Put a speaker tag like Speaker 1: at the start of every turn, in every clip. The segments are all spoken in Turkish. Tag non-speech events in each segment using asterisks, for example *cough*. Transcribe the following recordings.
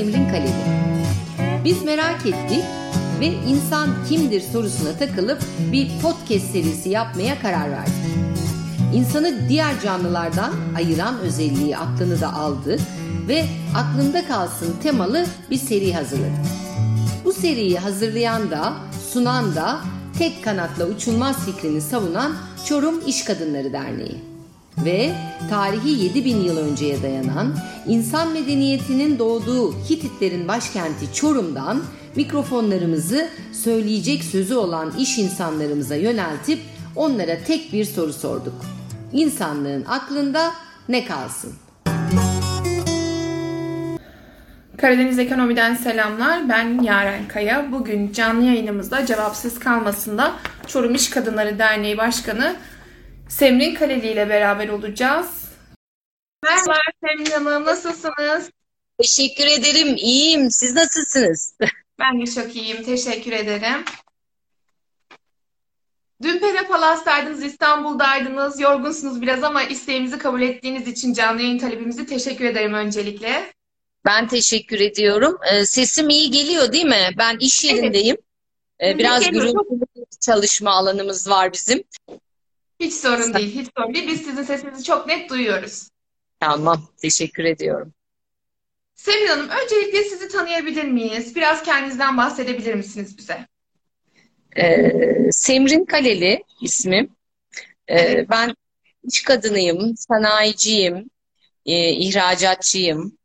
Speaker 1: Semrin Kaleli. Biz merak ettik ve insan kimdir sorusuna takılıp bir podcast serisi yapmaya karar verdik. İnsanı diğer canlılardan ayıran özelliği aklını da aldık ve aklında kalsın temalı bir seri hazırladık. Bu seriyi hazırlayan da sunan da tek kanatla uçulmaz fikrini savunan Çorum İş Kadınları Derneği ve tarihi 7000 yıl önceye dayanan insan medeniyetinin doğduğu Hititlerin başkenti Çorum'dan mikrofonlarımızı söyleyecek sözü olan iş insanlarımıza yöneltip onlara tek bir soru sorduk. İnsanlığın aklında ne kalsın?
Speaker 2: Karadeniz Ekonomi'den selamlar. Ben Yaren Kaya. Bugün canlı yayınımızda cevapsız kalmasında Çorum İş Kadınları Derneği Başkanı Semrin Kaleli ile beraber olacağız. Merhaba Semrin Hanım, nasılsınız?
Speaker 3: Teşekkür ederim, iyiyim. Siz nasılsınız? *laughs*
Speaker 2: Ben de çok iyiyim, teşekkür ederim. Dün Pere Palas'taydınız, İstanbul'daydınız. Yorgunsunuz biraz ama isteğimizi kabul ettiğiniz için canlı yayın talebimizi teşekkür ederim öncelikle.
Speaker 3: Ben teşekkür ediyorum. Ee, sesim iyi geliyor değil mi? Ben iş yerindeyim. Ee, biraz gürültülü bir çalışma alanımız var bizim.
Speaker 2: Hiç sorun değil, hiç sorun değil. Biz sizin sesinizi çok net duyuyoruz.
Speaker 3: Tamam, teşekkür ediyorum.
Speaker 2: Semih Hanım, öncelikle sizi tanıyabilir miyiz? Biraz kendinizden bahsedebilir misiniz bize?
Speaker 3: Ee, Semrin Kaleli ismim. Ee, ben iş kadınıyım, sanayiciyim, e, ihracatçıyım.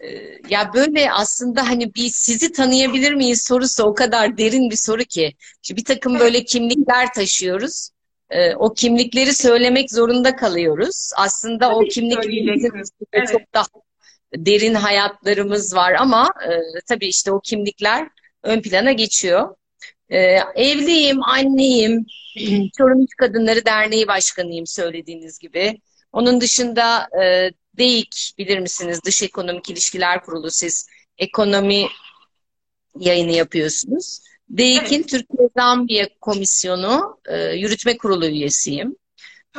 Speaker 3: Ee, ya böyle aslında hani bir sizi tanıyabilir miyiz sorusu o kadar derin bir soru ki. İşte bir takım böyle kimlikler taşıyoruz. Ee, o kimlikleri söylemek zorunda kalıyoruz. Aslında
Speaker 2: Tabii
Speaker 3: o kimliklerimizin evet. çok daha derin hayatlarımız var ama e, tabii işte o kimlikler ön plana geçiyor. E, evliyim, anneyim, *clears throat* Çorum İş Kadınları Derneği Başkanıyım söylediğiniz gibi. Onun dışında e, DEİK bilir misiniz? Dış Ekonomik İlişkiler Kurulu siz ekonomi yayını yapıyorsunuz. DEİK'in evet. Türkiye Zambiya Komisyonu e, Yürütme Kurulu üyesiyim.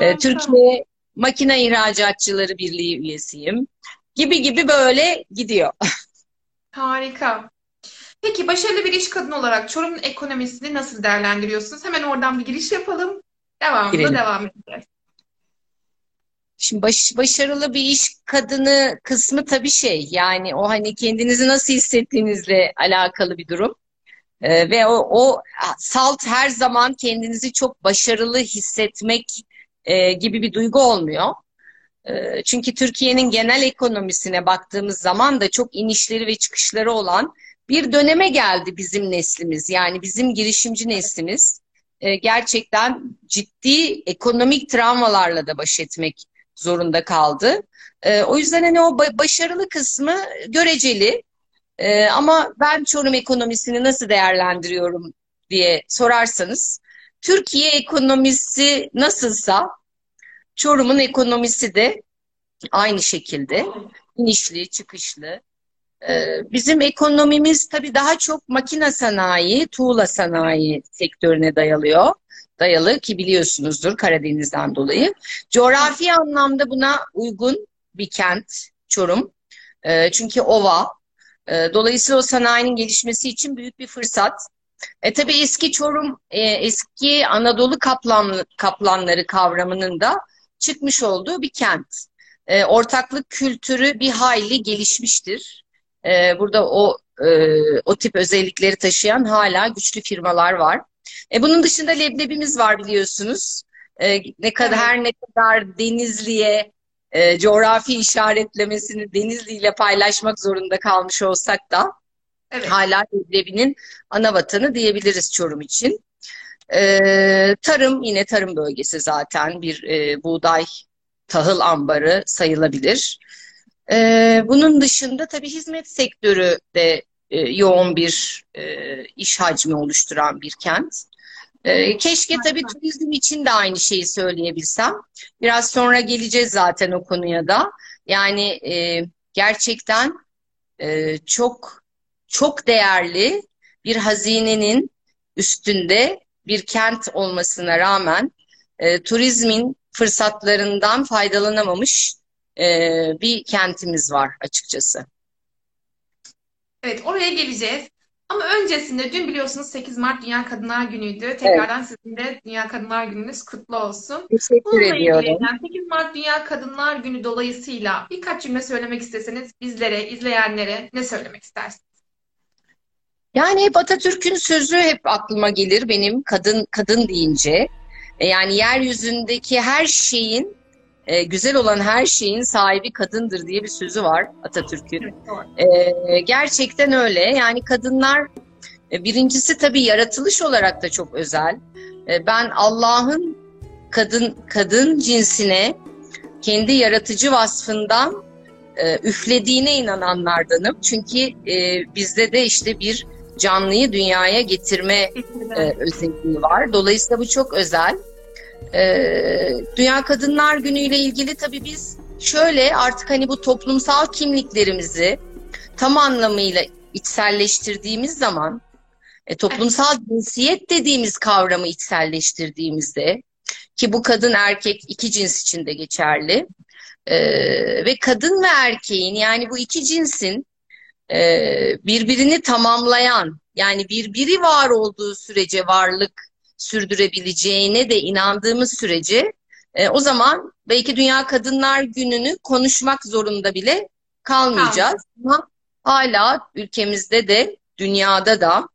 Speaker 3: E, Türkiye Makine İhracatçıları Birliği üyesiyim. Gibi gibi böyle gidiyor. *laughs*
Speaker 2: Harika. Peki başarılı bir iş kadını olarak Çorum'un ekonomisini nasıl değerlendiriyorsunuz? Hemen oradan bir giriş yapalım. Devamında Girelim. devam edeceğiz.
Speaker 3: Şimdi baş, başarılı bir iş kadını kısmı tabii şey yani o hani kendinizi nasıl hissettiğinizle alakalı bir durum. Ee, ve o, o salt her zaman kendinizi çok başarılı hissetmek e, gibi bir duygu olmuyor. E, çünkü Türkiye'nin genel ekonomisine baktığımız zaman da çok inişleri ve çıkışları olan bir döneme geldi bizim neslimiz. Yani bizim girişimci neslimiz e, gerçekten ciddi ekonomik travmalarla da baş etmek zorunda kaldı. E, o yüzden hani o başarılı kısmı göreceli. E, ama ben Çorum ekonomisini nasıl değerlendiriyorum diye sorarsanız Türkiye ekonomisi nasılsa Çorum'un ekonomisi de aynı şekilde inişli, çıkışlı. Bizim ekonomimiz tabii daha çok makine sanayi, tuğla sanayi sektörüne dayalıyor. Dayalı ki biliyorsunuzdur Karadeniz'den dolayı. Coğrafi anlamda buna uygun bir kent Çorum. Çünkü ova. Dolayısıyla o sanayinin gelişmesi için büyük bir fırsat. E tabii eski Çorum, eski Anadolu kaplan, kaplanları kavramının da çıkmış olduğu bir kent. ortaklık kültürü bir hayli gelişmiştir. E, burada o e, o tip özellikleri taşıyan hala güçlü firmalar var. E, bunun dışında leblebimiz var biliyorsunuz. E, ne kadar her ne kadar Denizli'ye e, coğrafi işaretlemesini Denizli ile paylaşmak zorunda kalmış olsak da evet. hala leblebinin ana vatanı diyebiliriz Çorum için. E, tarım yine tarım bölgesi zaten bir e, buğday tahıl ambarı sayılabilir. Ee, bunun dışında tabii hizmet sektörü de e, yoğun bir e, iş hacmi oluşturan bir kent. E, keşke tabii turizm için de aynı şeyi söyleyebilsem. Biraz sonra geleceğiz zaten o konuya da. Yani e, gerçekten e, çok çok değerli bir hazinenin üstünde bir kent olmasına rağmen e, turizmin fırsatlarından faydalanamamış e, bir kentimiz var açıkçası.
Speaker 2: Evet, oraya geleceğiz. Ama öncesinde dün biliyorsunuz 8 Mart Dünya Kadınlar Günü'ydü. Tekrardan sizin de Dünya Kadınlar Gününüz kutlu olsun.
Speaker 3: Teşekkür
Speaker 2: Bununla ilgili
Speaker 3: ediyorum.
Speaker 2: yani 8 Mart Dünya Kadınlar Günü dolayısıyla birkaç cümle söylemek isteseniz bizlere, izleyenlere ne söylemek istersiniz?
Speaker 3: Yani hep Atatürk'ün sözü hep aklıma gelir benim kadın kadın deyince. E, Yani yeryüzündeki her şeyin e, güzel olan her şeyin sahibi kadındır diye bir sözü var Atatürk'ün. E, gerçekten öyle. Yani kadınlar e, birincisi tabii yaratılış olarak da çok özel. E, ben Allah'ın kadın kadın cinsine kendi yaratıcı vasfından e, üflediğine inananlardanım. Çünkü e, bizde de işte bir canlıyı dünyaya getirme e, özelliği var. Dolayısıyla bu çok özel. E, Dünya Kadınlar Günü ile ilgili tabii biz şöyle artık hani bu toplumsal kimliklerimizi tam anlamıyla içselleştirdiğimiz zaman e, toplumsal cinsiyet dediğimiz kavramı içselleştirdiğimizde ki bu kadın erkek iki cins için de geçerli e, ve kadın ve erkeğin yani bu iki cinsin e, birbirini tamamlayan yani birbiri var olduğu sürece varlık sürdürebileceğine de inandığımız sürece e, o zaman belki Dünya Kadınlar Günü'nü konuşmak zorunda bile kalmayacağız. Ama hala ülkemizde de dünyada da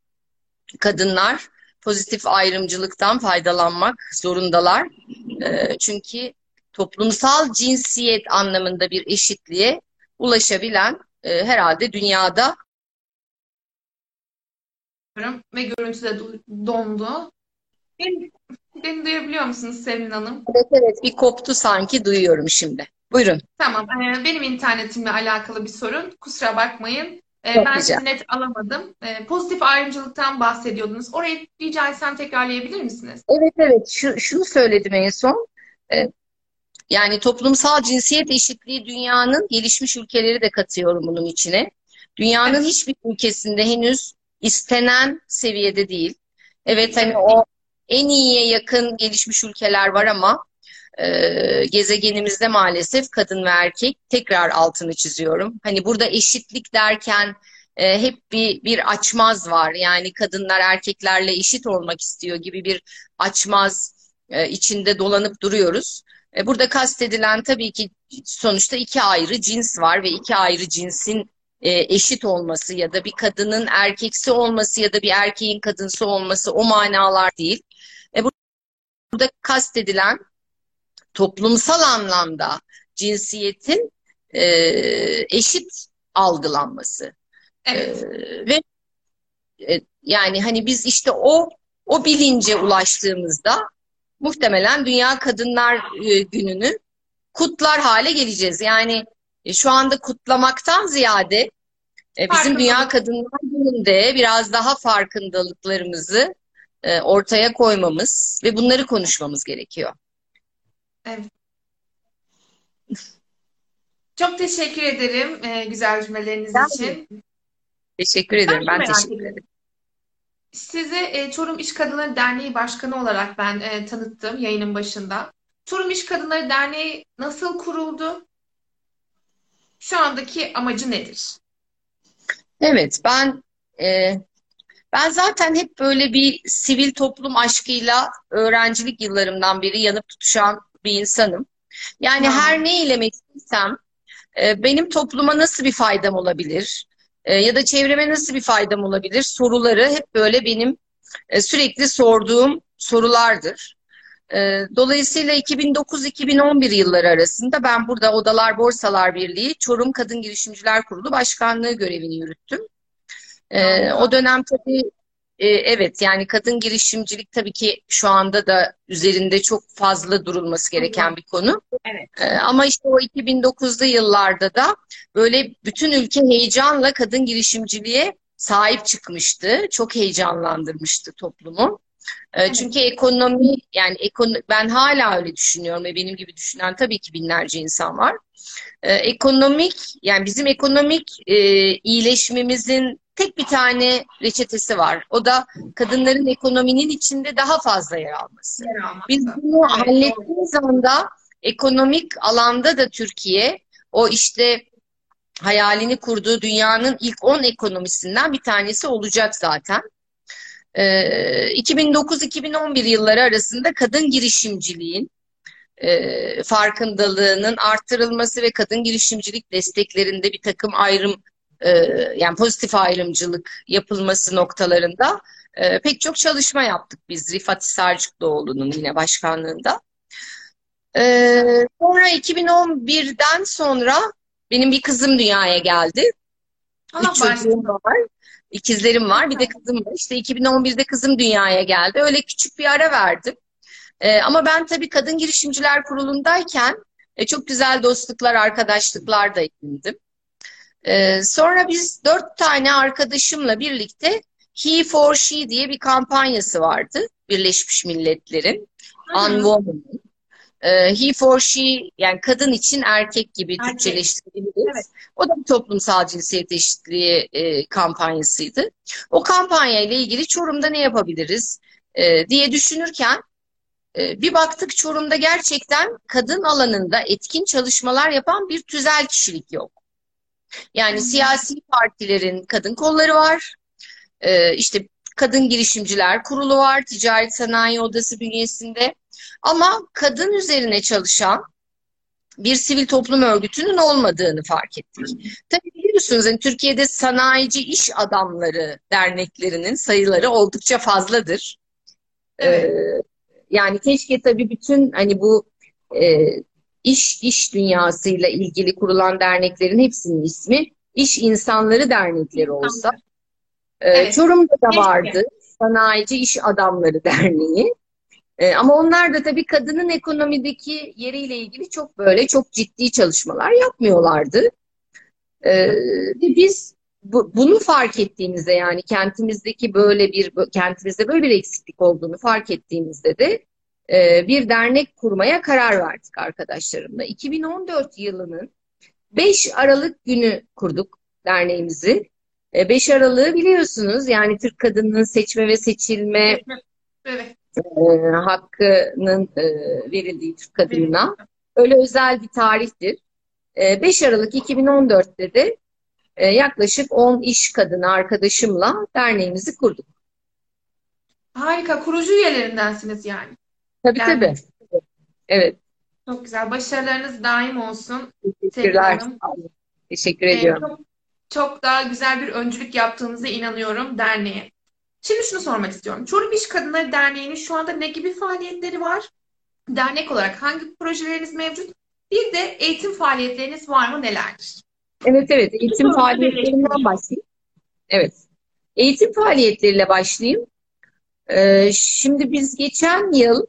Speaker 3: kadınlar pozitif ayrımcılıktan faydalanmak zorundalar. E, çünkü toplumsal cinsiyet anlamında bir eşitliğe ulaşabilen e, herhalde dünyada
Speaker 2: Ve görüntü de du- dondu. Beni, beni duyabiliyor musunuz Sevin Hanım?
Speaker 3: evet evet bir koptu sanki duyuyorum şimdi. Buyurun.
Speaker 2: Tamam. Ee, benim internetimle alakalı bir sorun. Kusura bakmayın. Ee,
Speaker 3: Yok,
Speaker 2: ben
Speaker 3: rica.
Speaker 2: net alamadım. Ee, pozitif ayrımcılıktan bahsediyordunuz. Orayı rica etsem tekrarlayabilir misiniz?
Speaker 3: Evet evet şu, şunu söyledim en son. Yani toplumsal cinsiyet eşitliği dünyanın gelişmiş ülkeleri de katıyorum bunun içine. Dünyanın
Speaker 2: Evet.
Speaker 3: hiçbir ülkesinde henüz istenen seviyede değil. Evet hani o en iyiye yakın gelişmiş ülkeler var ama e, gezegenimizde maalesef kadın ve erkek tekrar altını çiziyorum. Hani burada eşitlik derken e, hep bir bir açmaz var. Yani kadınlar erkeklerle eşit olmak istiyor gibi bir açmaz e, içinde dolanıp duruyoruz. E, burada kastedilen tabii ki sonuçta iki ayrı cins var ve iki ayrı cinsin e, eşit olması ya da bir kadının erkeksi olması ya da bir erkeğin kadınsı olması o manalar değil. E, bu- burada kastedilen toplumsal anlamda cinsiyetin e, eşit algılanması.
Speaker 2: Evet.
Speaker 3: Ee, ve e, yani hani biz işte o o bilince ulaştığımızda muhtemelen Dünya Kadınlar e, Günü'nü kutlar hale geleceğiz. Yani e, şu anda kutlamaktan ziyade e, bizim. Dünya Kadınlar Günü'nde biraz daha farkındalıklarımızı e, ortaya koymamız ve bunları konuşmamız gerekiyor.
Speaker 2: Çok teşekkür ederim e, güzel cümleleriniz
Speaker 3: Ben
Speaker 2: için.
Speaker 3: Teşekkür ederim.
Speaker 2: de
Speaker 3: Ben
Speaker 2: merak
Speaker 3: teşekkür ederim.
Speaker 2: Sizi e, Çorum İş Kadınları Derneği Başkanı olarak ben e, tanıttım yayının başında. Çorum İş Kadınları Derneği nasıl kuruldu? Şu andaki amacı nedir?
Speaker 3: Evet, ben e, ben zaten hep böyle bir sivil toplum aşkıyla öğrencilik yıllarımdan beri yanıp tutuşan bir insanım. Yani
Speaker 2: Hmm.
Speaker 3: her ne ile meşgulsem e, benim topluma nasıl bir faydam olabilir E, ya da çevreme nasıl bir faydam olabilir soruları hep böyle benim e, sürekli sorduğum sorulardır. Dolayısıyla 2009-2011 yılları arasında ben burada Odalar Borsalar Birliği Çorum Kadın Girişimciler Kurulu Başkanlığı görevini yürüttüm.
Speaker 2: Harika.
Speaker 3: o dönem tabii e, evet yani kadın girişimcilik tabii ki şu anda da üzerinde çok fazla durulması gereken bir konu.
Speaker 2: Evet.
Speaker 3: Ee, ama işte o 2009'lu yıllarda da böyle bütün ülke heyecanla kadın girişimciliğe sahip çıkmıştı. Çok heyecanlandırmıştı toplumu. Ee, Çünkü ekonomi yani ekono ben hala öyle düşünüyorum ve benim gibi düşünen tabii ki binlerce insan var. Ee, ekonomik yani bizim ekonomik e, iyileşmemizin tek bir tane reçetesi var. O da kadınların ekonominin içinde daha fazla yer alması.
Speaker 2: Yer almakta.
Speaker 3: Biz bunu
Speaker 2: Evet,
Speaker 3: hallettiğimiz anda ekonomik alanda da Türkiye o işte hayalini kurduğu dünyanın ilk 10 ekonomisinden bir tanesi olacak zaten. 2009-2011 ee, yılları arasında kadın girişimciliğin e, farkındalığının artırılması ve kadın girişimcilik desteklerinde bir takım ayrım e, yani pozitif ayrımcılık yapılması noktalarında e, pek çok çalışma yaptık biz Rifat Sarcıklıoğlu'nun yine başkanlığında. sonra 2011'den sonra benim bir kızım dünyaya geldi. Allah Üç çocuğum var. İkizlerim var. Bir de kızım var. İşte 2011'de kızım dünyaya geldi. Öyle küçük bir ara verdim. Ama ben tabii Kadın Girişimciler Kurulu'ndayken e, çok güzel dostluklar, arkadaşlıklar da edindim. Ee, sonra biz dört tane arkadaşımla birlikte He for She diye bir kampanyası vardı. Birleşmiş Milletler'in. Unwoman'ın. Ee, he for she yani kadın için erkek gibi erkek. Türkçeleştirebiliriz. Evet. O da bir toplumsal cinsiyet eşitliği e, kampanyasıydı. O kampanya ile ilgili Çorum'da ne yapabiliriz e, diye düşünürken e, bir baktık Çorum'da gerçekten kadın alanında etkin çalışmalar yapan bir tüzel kişilik yok. Yani siyasi partilerin kadın kolları var. E, işte kadın girişimciler kurulu var. Ticaret Sanayi Odası bünyesinde. Ama kadın üzerine çalışan bir sivil toplum örgütünün olmadığını fark ettik. Tabii biliyorsunuz yani Türkiye'de sanayici iş adamları derneklerinin sayıları oldukça fazladır. Evet. Ee, yani keşke tabii bütün hani bu e, iş iş dünyasıyla ilgili kurulan derneklerin hepsinin ismi iş insanları dernekleri olsa. Ee, evet. Çorum'da da vardı Sanayici İş Adamları Derneği. E, ama onlar da tabii kadının ekonomideki yeriyle ilgili çok böyle çok ciddi çalışmalar yapmıyorlardı. E, biz bu, bunu fark ettiğimizde yani kentimizdeki böyle bir kentimizde böyle bir eksiklik olduğunu fark ettiğimizde de e, bir dernek kurmaya karar verdik arkadaşlarımla. 2014 yılının 5 Aralık günü kurduk derneğimizi. 5 e, Aralık'ı biliyorsunuz yani Türk kadının seçme ve seçilme evet e, hakkının e, verildiği Türk kadınına. Öyle özel bir tarihtir. E, 5 Aralık 2014'te de e, yaklaşık 10 iş kadını arkadaşımla derneğimizi kurduk.
Speaker 2: Harika. Kurucu üyelerindensiniz yani.
Speaker 3: Tabii yani. tabii. Evet.
Speaker 2: Çok güzel. Başarılarınız daim olsun.
Speaker 3: Teşekkürler. Teşekkür ediyorum.
Speaker 2: çok, çok daha güzel bir öncülük yaptığınıza inanıyorum derneğe. Şimdi şunu sormak istiyorum. Çorum İş Kadınları Derneği'nin şu anda ne gibi faaliyetleri var? Dernek olarak hangi projeleriniz mevcut? Bir de eğitim faaliyetleriniz var mı? Nelerdir?
Speaker 3: Evet evet. Eğitim faaliyetlerinden başlayayım. Evet. Eğitim faaliyetleriyle başlayayım. Ee, şimdi biz geçen yıl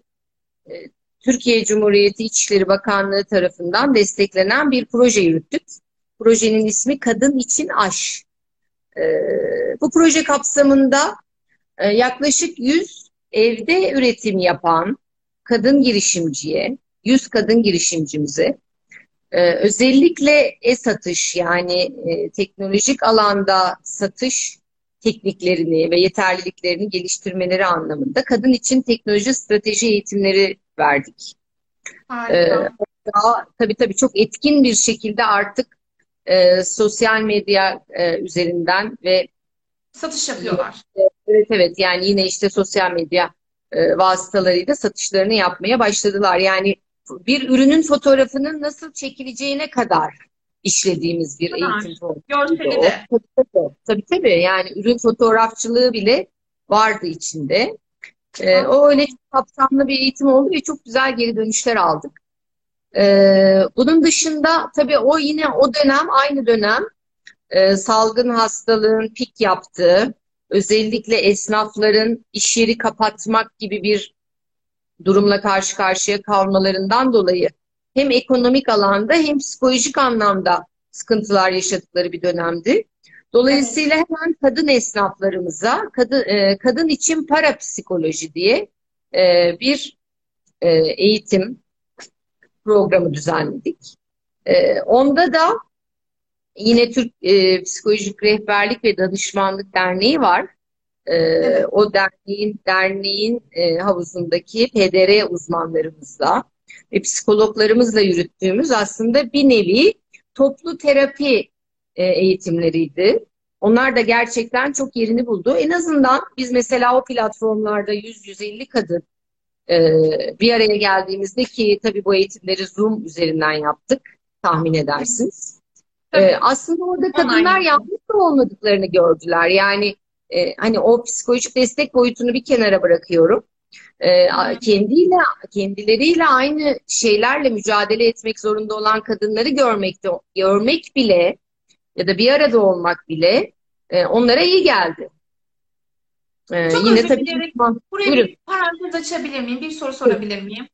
Speaker 3: Türkiye Cumhuriyeti İçişleri Bakanlığı tarafından desteklenen bir proje yürüttük. Projenin ismi Kadın İçin Aş. Ee, bu proje kapsamında ee, yaklaşık 100 evde üretim yapan kadın girişimciye, 100 kadın girişimcimize e, özellikle e-satış yani e, teknolojik alanda satış tekniklerini ve yeterliliklerini geliştirmeleri anlamında kadın için teknoloji strateji eğitimleri verdik. Ee, daha, tabii tabii çok etkin bir şekilde artık e, sosyal medya e, üzerinden ve
Speaker 2: satış yapıyorlar.
Speaker 3: Evet evet yani yine işte sosyal medya e, vasıtalarıyla satışlarını yapmaya başladılar. Yani bir ürünün fotoğrafının nasıl çekileceğine kadar işlediğimiz bir Kadar. eğitim programı. Tabii, tabii, tabii tabii yani ürün fotoğrafçılığı bile vardı içinde. Ee, o öyle çok kapsamlı bir eğitim oldu ve çok güzel geri dönüşler aldık. Ee, bunun dışında tabii o yine o dönem aynı dönem e, salgın hastalığın pik yaptığı, özellikle esnafların iş yeri kapatmak gibi bir durumla karşı karşıya kalmalarından dolayı hem ekonomik alanda hem psikolojik anlamda sıkıntılar yaşadıkları bir dönemdi. Dolayısıyla evet. hemen kadın esnaflarımıza kadın, e, kadın için para psikoloji diye e, bir e, eğitim programı düzenledik. E, onda da Yine Türk e, Psikolojik Rehberlik ve Danışmanlık Derneği var. E, evet. O derneğin derneğin e, havuzundaki PDR uzmanlarımızla ve psikologlarımızla yürüttüğümüz aslında bir nevi toplu terapi e, eğitimleriydi. Onlar da gerçekten çok yerini buldu. En azından biz mesela o platformlarda 100-150 kadın e, bir araya geldiğimizde ki tabii bu eğitimleri Zoom üzerinden yaptık tahmin edersiniz. E, aslında orada kadınlar yalnız da olmadıklarını gördüler. Yani hani o psikolojik destek boyutunu bir kenara bırakıyorum. E, kendiyle kendileriyle aynı şeylerle mücadele etmek zorunda olan kadınları görmekte görmek bile ya da bir arada olmak bile e, onlara iyi geldi.
Speaker 2: E, Çok yine tabii dilerek, buraya Buyurun. bir parantez açabilir miyim? Bir soru sorabilir miyim?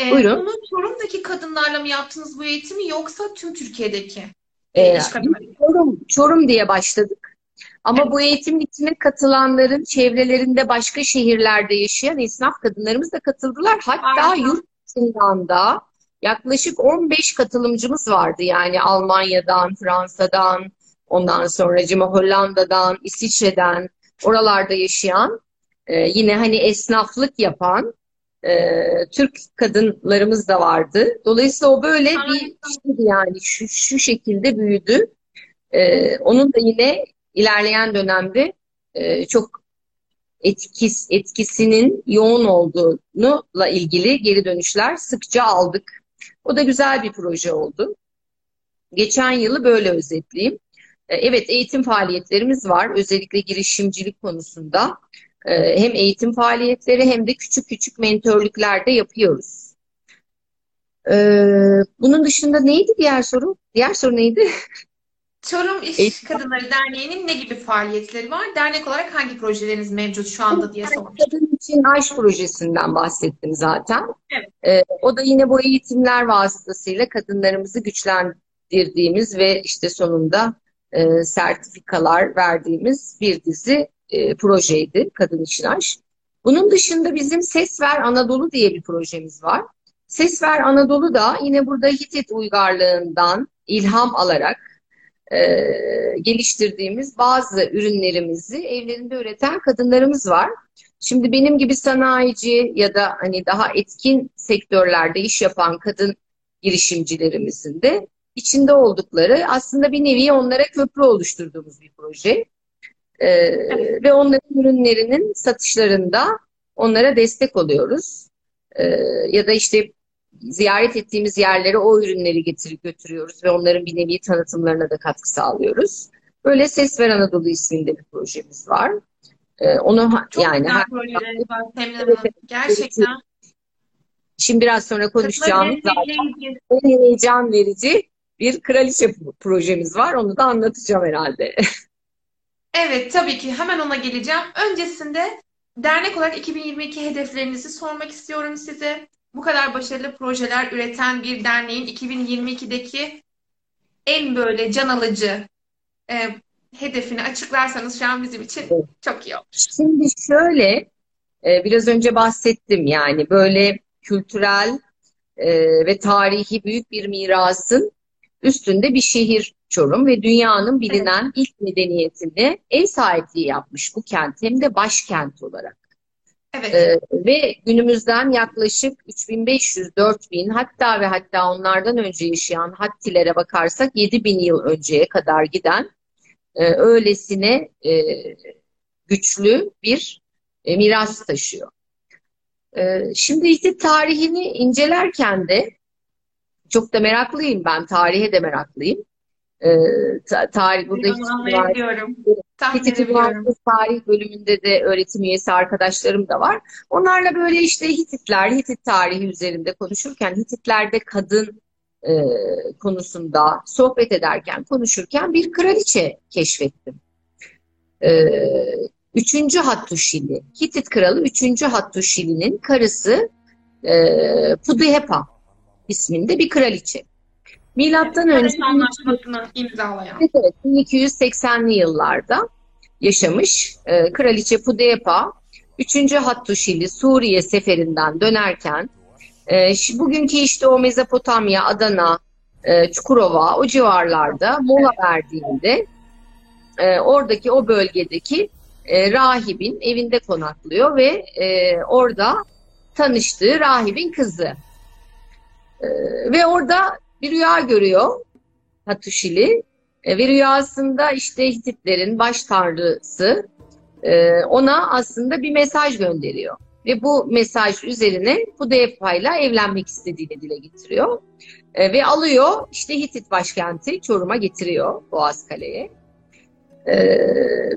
Speaker 2: Ee, Buyurun. Bunu Çorum'daki kadınlarla mı yaptınız bu eğitimi yoksa tüm Türkiye'deki?
Speaker 3: Ee, Çorum, Çorum diye başladık. Ama bu eğitim içine katılanların çevrelerinde başka şehirlerde yaşayan esnaf kadınlarımız da katıldılar. Hatta Harika. yurt dışından da yaklaşık 15 katılımcımız vardı. Yani Almanya'dan, Fransa'dan, ondan sonra Cima Hollanda'dan, İsviçre'den, oralarda yaşayan, e, yine hani esnaflık yapan e, Türk kadınlarımız da vardı. Dolayısıyla o böyle bir şeydi yani şu, şu şekilde büyüdü. E, onun da yine ilerleyen dönemde e, çok etkis, etkisinin yoğun olduğununla ilgili geri dönüşler sıkça aldık. O da güzel bir proje oldu. Geçen yılı böyle özetleyeyim. E, evet eğitim faaliyetlerimiz var. Özellikle girişimcilik konusunda. E, hem eğitim faaliyetleri hem de küçük küçük mentörlükler de yapıyoruz. Bunun dışında neydi diğer soru? Diğer soru neydi? *laughs*
Speaker 2: Çorum İş Eğitim... Kadınları Derneği'nin ne gibi faaliyetleri var? Dernek olarak hangi projeleriniz mevcut şu anda diye sormuştum.
Speaker 3: Kadın için Aş projesinden bahsettim zaten. Evet. Ee, o da yine bu eğitimler vasıtasıyla kadınlarımızı güçlendirdiğimiz ve işte sonunda e, sertifikalar verdiğimiz bir dizi e, projeydi Kadın İçin Aş. Bunun dışında bizim Ses Ver Anadolu diye bir projemiz var. Ses Ver Anadolu da yine burada Hitit uygarlığından ilham alarak e, geliştirdiğimiz bazı ürünlerimizi evlerinde üreten kadınlarımız var. Şimdi benim gibi sanayici ya da hani daha etkin sektörlerde iş yapan kadın girişimcilerimizin de içinde oldukları aslında bir nevi onlara köprü oluşturduğumuz bir proje. Ee, evet. Ve onların ürünlerinin satışlarında onlara destek oluyoruz. Ee, ya da işte ziyaret ettiğimiz yerlere o ürünleri getirip götürüyoruz ve onların bir nevi tanıtımlarına da katkı sağlıyoruz. Böyle Ses Ver Anadolu isminde bir projemiz var.
Speaker 2: Ee, onu Çok yani güzel projeleriniz var Semra Gerçekten.
Speaker 3: Şimdi biraz sonra konuşacağımız en heyecan verici bir kraliçe projemiz var. Onu da anlatacağım herhalde. *laughs*
Speaker 2: Evet tabii ki hemen ona geleceğim. Öncesinde dernek olarak 2022 hedeflerinizi sormak istiyorum size. Bu kadar başarılı projeler üreten bir derneğin 2022'deki en böyle can alıcı e, hedefini açıklarsanız şu an bizim için çok iyi olur.
Speaker 3: Şimdi şöyle e, biraz önce bahsettim yani böyle kültürel e, ve tarihi büyük bir mirasın üstünde bir şehir Çorum ve dünyanın bilinen evet. ilk medeniyetini ev sahipliği yapmış bu kent hem de başkent olarak. Evet. Ee, ve günümüzden yaklaşık 3500-4000 hatta ve hatta onlardan önce yaşayan Hattilere bakarsak 7000 yıl önceye kadar giden e, öylesine e, güçlü bir e, miras taşıyor. E, şimdi işte tarihini incelerken de çok da meraklıyım ben. Tarihe de meraklıyım. Ee, tarih burada Hitit Üniversitesi tarih bölümünde de öğretim üyesi arkadaşlarım da var. Onlarla böyle işte Hititler, Hitit tarihi üzerinde konuşurken, Hititlerde kadın e, konusunda sohbet ederken, konuşurken bir kraliçe keşfettim. E, üçüncü Hattuşili, Hitit kralı üçüncü Hattuşili'nin karısı e, Pudihepa isminde bir kraliçe. Milattan
Speaker 2: evet, önce anlaşmasını imzalayan.
Speaker 3: Evet, 1280'li yıllarda yaşamış e, kraliçe Pudepa 3. Hattuşili Suriye seferinden dönerken e, bugünkü işte o Mezopotamya, Adana, e, Çukurova o civarlarda mola verdiğinde e, oradaki o bölgedeki e, rahibin evinde konaklıyor ve e, orada tanıştığı rahibin kızı ee, ve orada bir rüya görüyor Hatuşili. Ve rüyasında işte Hititlerin baş tanrısı e, ona aslında bir mesaj gönderiyor. Ve bu mesaj üzerine Hudeyfa ile evlenmek istediğini dile getiriyor. E, ve alıyor işte Hitit başkenti Çorum'a getiriyor Boğaz Kale'ye. E,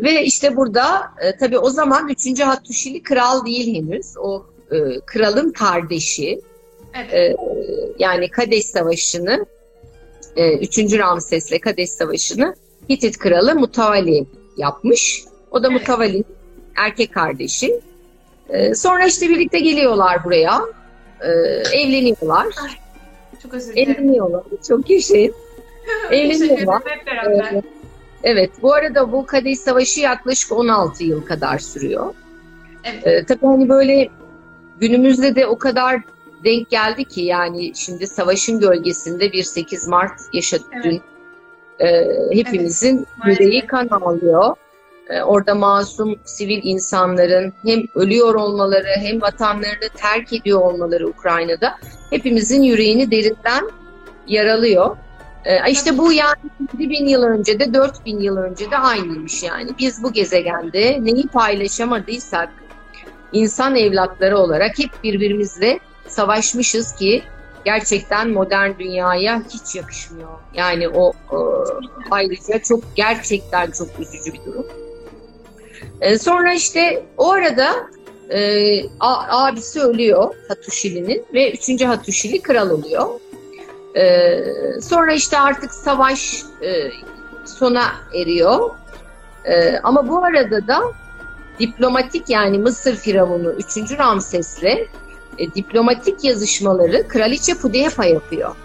Speaker 3: ve işte burada e, tabii o zaman 3. Hattuşili kral değil henüz. O e, kralın kardeşi.
Speaker 2: Evet.
Speaker 3: E, yani Kadeş Savaşı'nı e, 3. Ramses'le Kadeş Savaşı'nı Hitit kralı Mutavali yapmış. O da
Speaker 2: Evet.
Speaker 3: Mutavali'nin erkek kardeşi. E, sonra işte birlikte geliyorlar buraya. E, evleniyorlar.
Speaker 2: Çok özür dilerim.
Speaker 3: Evleniyorlar. Çok yaşayın. *laughs*
Speaker 2: Ederim
Speaker 3: evleniyorlar.
Speaker 2: hep beraber.
Speaker 3: Evet. Evet, bu arada bu Kadeş Savaşı yaklaşık 16 yıl kadar sürüyor.
Speaker 2: Evet.
Speaker 3: Ee, tabii hani böyle günümüzde de o kadar denk geldi ki yani şimdi savaşın gölgesinde bir 8 Mart yaşadık
Speaker 2: Evet.
Speaker 3: dün. Ee, hepimizin
Speaker 2: maalesef.
Speaker 3: yüreği kan ağlıyor. Ee, orada masum sivil insanların hem ölüyor olmaları hem vatanlarını terk ediyor olmaları Ukrayna'da hepimizin yüreğini derinden yaralıyor. Ee, işte bu yani 7000 yıl önce de 4000 yıl önce de aynıymış yani. Biz bu gezegende neyi paylaşamadıysak insan evlatları olarak hep birbirimizle savaşmışız ki gerçekten modern dünyaya hiç yakışmıyor. Yani o e, ayrıca çok gerçekten çok üzücü bir durum. E, sonra işte o arada e, a- abisi ölüyor Hatuşili'nin ve 3. Hatuşili kral oluyor. E, sonra işte artık savaş e, sona eriyor. E, ama bu arada da diplomatik yani Mısır Firavunu 3. Ramses'le e, diplomatik yazışmaları Kraliçe Pudehepa yapıyor.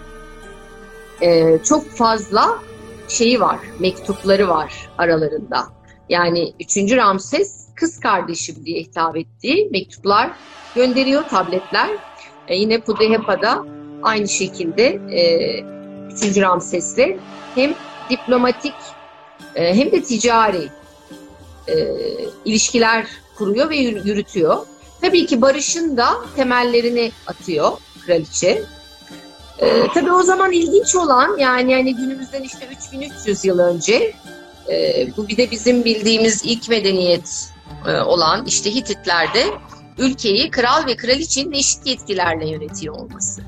Speaker 3: E, çok fazla şeyi var, mektupları var aralarında. Yani 3. Ramses kız kardeşim diye hitap ettiği mektuplar gönderiyor, tabletler. E, yine Pudehepa'da aynı şekilde e, 3. Ramses'le hem diplomatik e, hem de ticari e, ilişkiler kuruyor ve yürü- yürütüyor. Tabii ki barışın da temellerini atıyor kraliçe. E, tabii o zaman ilginç olan yani yani günümüzden işte 3300 yıl önce e, bu bir de bizim bildiğimiz ilk medeniyet e, olan işte Hititlerde ülkeyi kral ve kraliçenin eşit yetkilerle yönetiyor olması.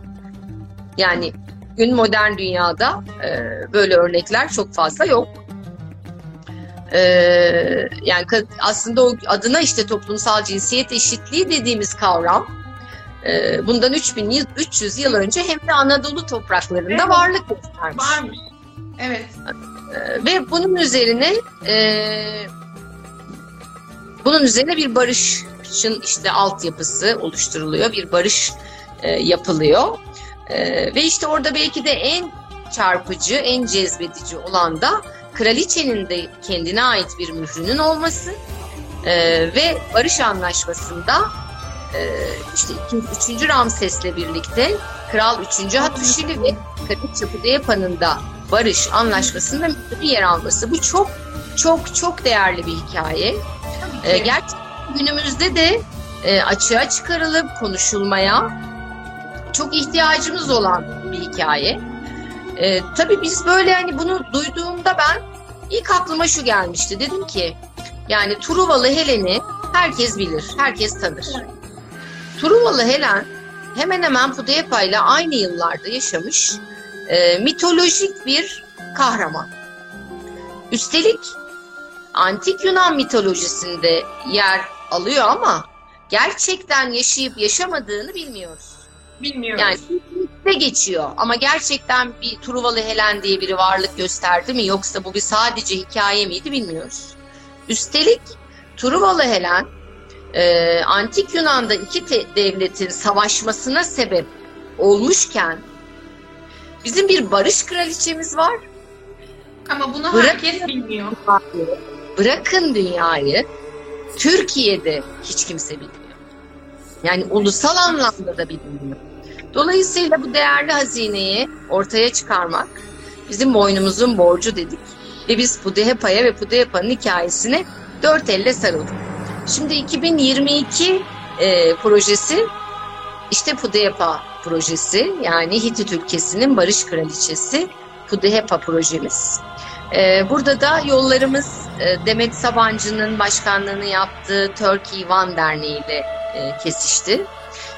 Speaker 3: Yani gün modern dünyada e, böyle örnekler çok fazla yok. Ee, yani aslında o adına işte toplumsal cinsiyet eşitliği dediğimiz kavram e, bundan 3000 yıl, 300 yıl önce hem de Anadolu topraklarında
Speaker 2: Evet.
Speaker 3: varlık göstermiş.
Speaker 2: Varmış. Evet.
Speaker 3: Ee, ve bunun üzerine e, bunun üzerine bir barışın işte altyapısı oluşturuluyor. Bir barış e, yapılıyor. E, ve işte orada belki de en çarpıcı, en cezbedici olan da kraliçenin de kendine ait bir mührünün olması e, ve barış anlaşmasında e, işte 3. Ramses'le birlikte Kral 3. Hatuşili ve Kraliçe Pudeyapa'nın barış anlaşmasında bir yer alması. Bu çok çok çok değerli bir hikaye. E, gerçekten günümüzde de e, açığa çıkarılıp konuşulmaya çok ihtiyacımız olan bir hikaye. E, tabii biz böyle hani bunu duyduğumda ben ilk aklıma şu gelmişti. Dedim ki yani Truvalı Helen'i herkes bilir, herkes tanır. Truvalı Helen hemen hemen Pudeyapa ile aynı yıllarda yaşamış e, mitolojik bir kahraman. Üstelik antik Yunan mitolojisinde yer alıyor ama gerçekten yaşayıp yaşamadığını bilmiyoruz.
Speaker 2: Bilmiyorum.
Speaker 3: Yani de geçiyor ama gerçekten bir Truvalı Helen diye biri varlık gösterdi mi yoksa bu bir sadece hikaye miydi bilmiyoruz. Üstelik Truvalı Helen e, antik Yunan'da iki te- devletin savaşmasına sebep olmuşken bizim bir barış kraliçemiz var.
Speaker 2: Ama bunu
Speaker 3: Bırak-
Speaker 2: herkes bilmiyor.
Speaker 3: Bırakın dünyayı Türkiye'de hiç kimse bilmiyor. Yani ulusal anlamda da bilinmiyor. Dolayısıyla bu değerli hazineyi ortaya çıkarmak bizim boynumuzun borcu dedik. Ve biz Pudehepa'ya ve Pudehepa'nın hikayesine dört elle sarıldık. Şimdi 2022 e, projesi işte Pudehepa projesi yani Hitit ülkesinin barış kraliçesi Pudehepa projemiz. E, burada da yollarımız e, Demet Sabancı'nın başkanlığını yaptığı Turkey One Derneği ile e, kesişti.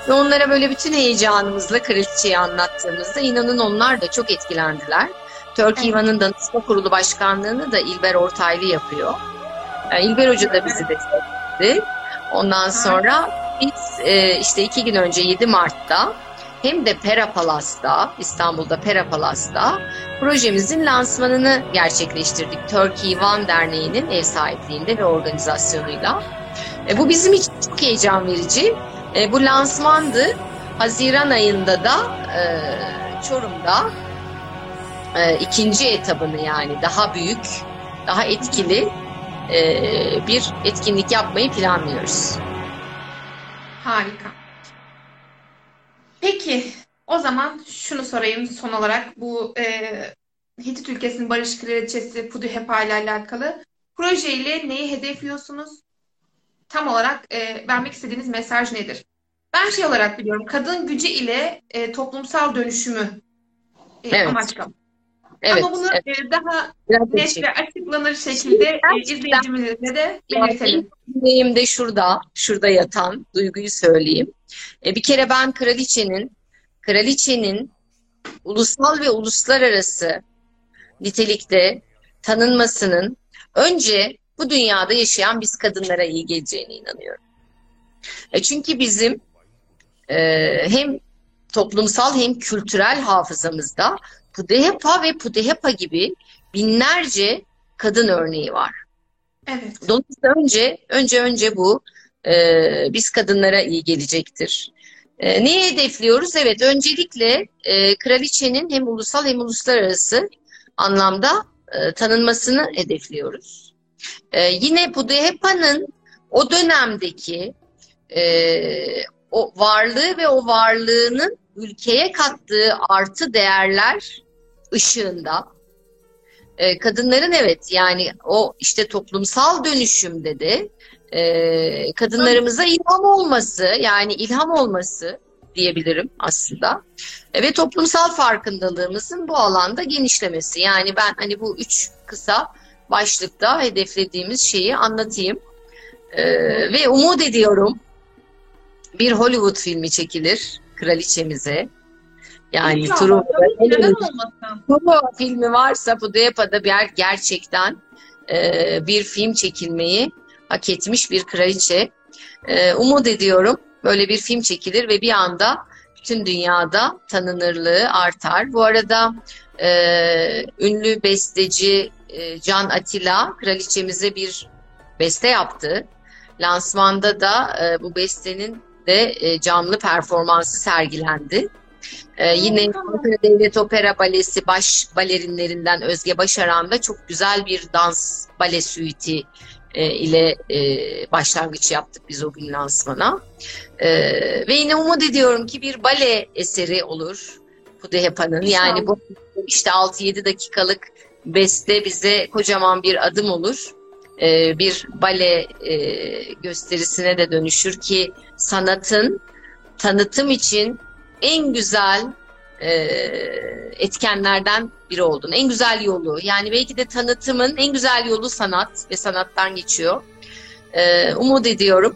Speaker 3: Ve onlara böyle bütün heyecanımızla kraliçeyi anlattığımızda inanın onlar da çok etkilendiler. Turkey evet. One'ın danışma kurulu başkanlığını da İlber Ortaylı yapıyor. Yani İlber Hoca da bizi destekledi. Ondan sonra biz e, işte iki gün önce 7 Mart'ta hem de Pera Palas'ta, İstanbul'da Pera Palas'ta projemizin lansmanını gerçekleştirdik. Turkey One Derneği'nin ev sahipliğinde ve organizasyonuyla. E, bu bizim için çok heyecan verici. E, bu lansmandı. Haziran ayında da e, Çorum'da e, ikinci etabını yani daha büyük, daha etkili e, bir etkinlik yapmayı planlıyoruz.
Speaker 2: Harika. Peki o zaman şunu sorayım son olarak bu e, Hitit ülkesinin barış kraliçesi Puduhepa ile alakalı projeyle neyi hedefliyorsunuz? Tam olarak e, vermek istediğiniz mesaj nedir? Ben şey olarak biliyorum kadın gücü ile e, toplumsal dönüşümü e, evet. amaçlamak. Evet, Ama bunu evet. E, daha Biraz net ve açıklanır şekilde e, de belirtelim.
Speaker 3: Benim de şurada, şurada yatan duyguyu söyleyeyim. E, bir kere ben kraliçenin, kraliçenin ulusal ve uluslararası nitelikte tanınmasının önce bu dünyada yaşayan biz kadınlara iyi geleceğine inanıyorum. E çünkü bizim e, hem toplumsal hem kültürel hafızamızda Pudehepa ve Pudehepa gibi binlerce kadın örneği var.
Speaker 2: Evet.
Speaker 3: Dolayısıyla önce önce önce bu e, biz kadınlara iyi gelecektir. E, neyi hedefliyoruz? Evet, öncelikle e, kraliçenin hem ulusal hem uluslararası anlamda e, tanınmasını hedefliyoruz. E, yine Pudehepa'nın o dönemdeki e, o varlığı ve o varlığının ülkeye kattığı artı değerler ışığında e, kadınların evet yani o işte toplumsal dönüşümde de e, kadınlarımıza ilham olması yani ilham olması diyebilirim aslında. E, ve toplumsal farkındalığımızın bu alanda genişlemesi. Yani ben hani bu üç kısa başlıkta hedeflediğimiz şeyi anlatayım. E, ve umut ediyorum bir Hollywood filmi çekilir kraliçemize. Yani Truva, filmi varsa bu Depa'da bir gerçekten e, bir film çekilmeyi hak etmiş bir kraliçe. E, umut ediyorum böyle bir film çekilir ve bir anda bütün dünyada tanınırlığı artar. Bu arada e, ünlü besteci e, Can Atilla kraliçemize bir beste yaptı. Lansmanda da e, bu bestenin de e, canlı performansı sergilendi. Ee, yine Ankara Devlet Opera Balesi baş balerinlerinden Özge Başaran da çok güzel bir dans bale suiti e, ile e, başlangıç yaptık biz o gün lansmana. E, ve yine umut ediyorum ki bir bale eseri olur Pudehepa'nın. Yani bu işte 6-7 dakikalık beste bize kocaman bir adım olur. E, bir bale e, gösterisine de dönüşür ki sanatın tanıtım için en güzel e, etkenlerden biri oldun. En güzel yolu yani belki de tanıtımın en güzel yolu sanat ve sanattan geçiyor. E, umut ediyorum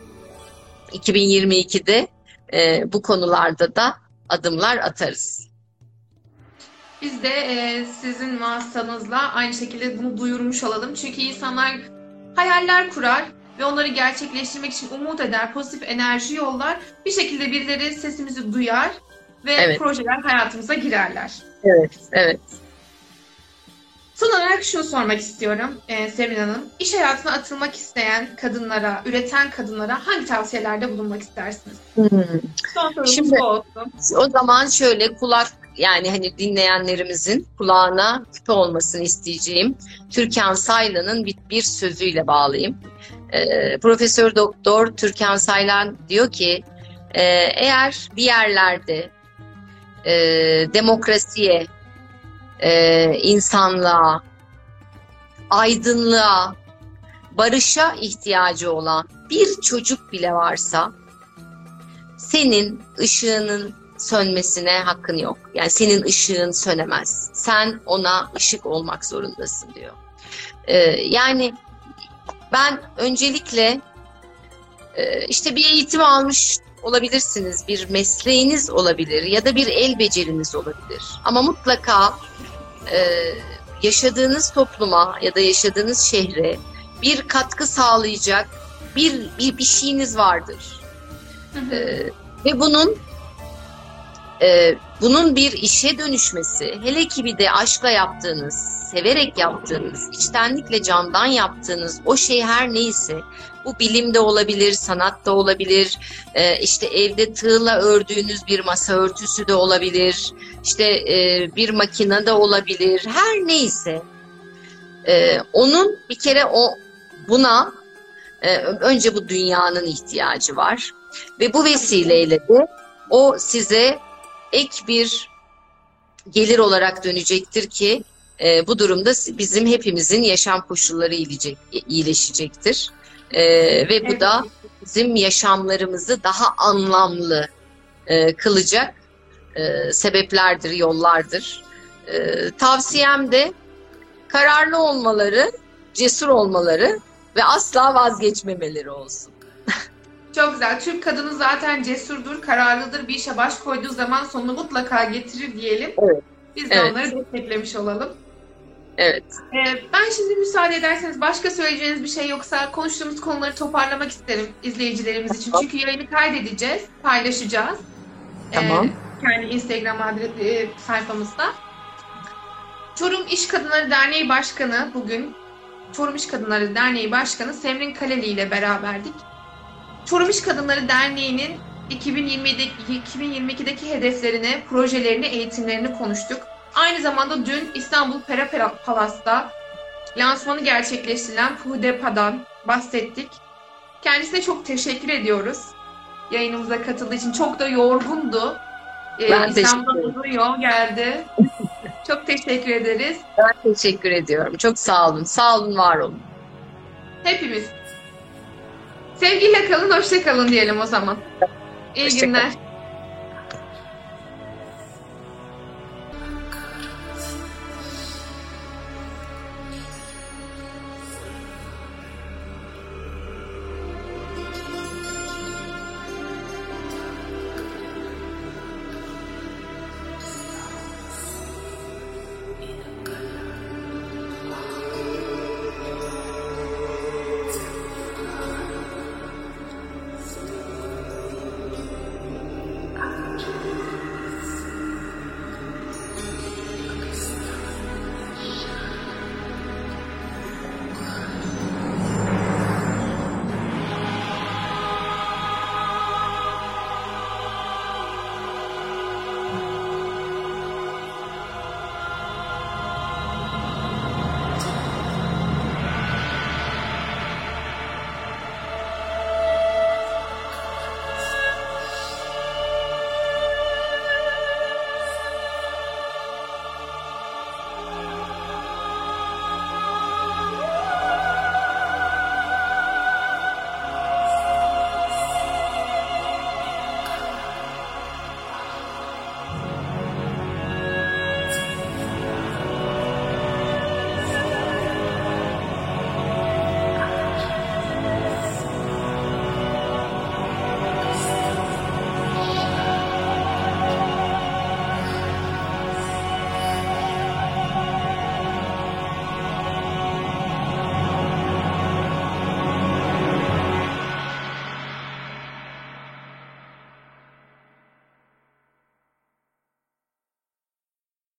Speaker 3: 2022'de e, bu konularda da adımlar atarız.
Speaker 2: Biz de e, sizin vasıtanızla aynı şekilde bunu duyurmuş olalım. Çünkü insanlar hayaller kurar ve onları gerçekleştirmek için umut eder, pozitif enerji yollar. Bir şekilde birileri sesimizi duyar ve evet. projeler hayatımıza girerler.
Speaker 3: Evet, evet.
Speaker 2: Son olarak şunu sormak istiyorum e, Sevin Hanım. İş hayatına atılmak isteyen kadınlara, üreten kadınlara hangi tavsiyelerde bulunmak istersiniz? Hmm. Son sorumuz Şimdi, bu olsun.
Speaker 3: O zaman şöyle kulak yani hani dinleyenlerimizin kulağına küpe olmasını isteyeceğim. Türkan Saylan'ın bir, bir sözüyle bağlayayım. E, Profesör Doktor Türkan Saylan diyor ki e, eğer bir yerlerde e, demokrasiye, e, insanlığa, aydınlığa, barışa ihtiyacı olan bir çocuk bile varsa senin ışığının sönmesine hakkın yok. Yani senin ışığın sönemez. Sen ona ışık olmak zorundasın diyor. Ee, yani ben öncelikle e, işte bir eğitim almış olabilirsiniz, bir mesleğiniz olabilir ya da bir el beceriniz olabilir. Ama mutlaka e, yaşadığınız topluma ya da yaşadığınız şehre bir katkı sağlayacak bir bir, bir şeyiniz vardır. E, ve bunun e, bunun bir işe dönüşmesi, hele ki bir de aşkla yaptığınız, severek yaptığınız, içtenlikle candan yaptığınız o şey her neyse, bu bilim de olabilir, sanat da olabilir, e, işte evde tığla ördüğünüz bir masa örtüsü de olabilir, işte e, bir makine de olabilir, her neyse, e, onun bir kere o buna e, önce bu dünyanın ihtiyacı var ve bu vesileyle de o size ek bir gelir olarak dönecektir ki e, bu durumda bizim hepimizin yaşam koşulları iyilecek, iyileşecektir. E, ve bu da bizim yaşamlarımızı daha anlamlı e, kılacak e, sebeplerdir, yollardır. E, tavsiyem de kararlı olmaları, cesur olmaları ve asla vazgeçmemeleri olsun.
Speaker 2: Çok güzel. Türk kadını zaten cesurdur, kararlıdır. Bir işe baş koyduğu zaman sonunu mutlaka getirir diyelim.
Speaker 3: Evet.
Speaker 2: Biz de
Speaker 3: Evet.
Speaker 2: onları desteklemiş olalım.
Speaker 3: Evet.
Speaker 2: Ee, ben şimdi müsaade ederseniz başka söyleyeceğiniz bir şey yoksa konuştuğumuz konuları toparlamak isterim izleyicilerimiz için. Çünkü yayını kaydedeceğiz, paylaşacağız. Ee,
Speaker 3: Tamam.
Speaker 2: kendi Instagram adresi e, sayfamızda. Çorum İş Kadınları Derneği Başkanı bugün Çorum İş Kadınları Derneği Başkanı Semrin Kaleli ile beraberdik. Çorum İş Kadınları Derneği'nin 2020'deki 2022'deki hedeflerini, projelerini, eğitimlerini konuştuk. Aynı zamanda dün İstanbul Pera Palas'ta lansmanı gerçekleştirilen Pudepa'dan bahsettik. Kendisine çok teşekkür ediyoruz. Yayınımıza katıldığı için çok da yorgundu. Ee,
Speaker 3: Ben ederim.
Speaker 2: uzun yol geldi. *laughs* çok teşekkür ederiz.
Speaker 3: Ben teşekkür ediyorum. Çok sağ olun. Sağ olun, var olun.
Speaker 2: Hepimiz. Sevgiyle kalın, hoşça kalın diyelim o zaman. İyi
Speaker 3: Hoşça kalın.
Speaker 2: günler.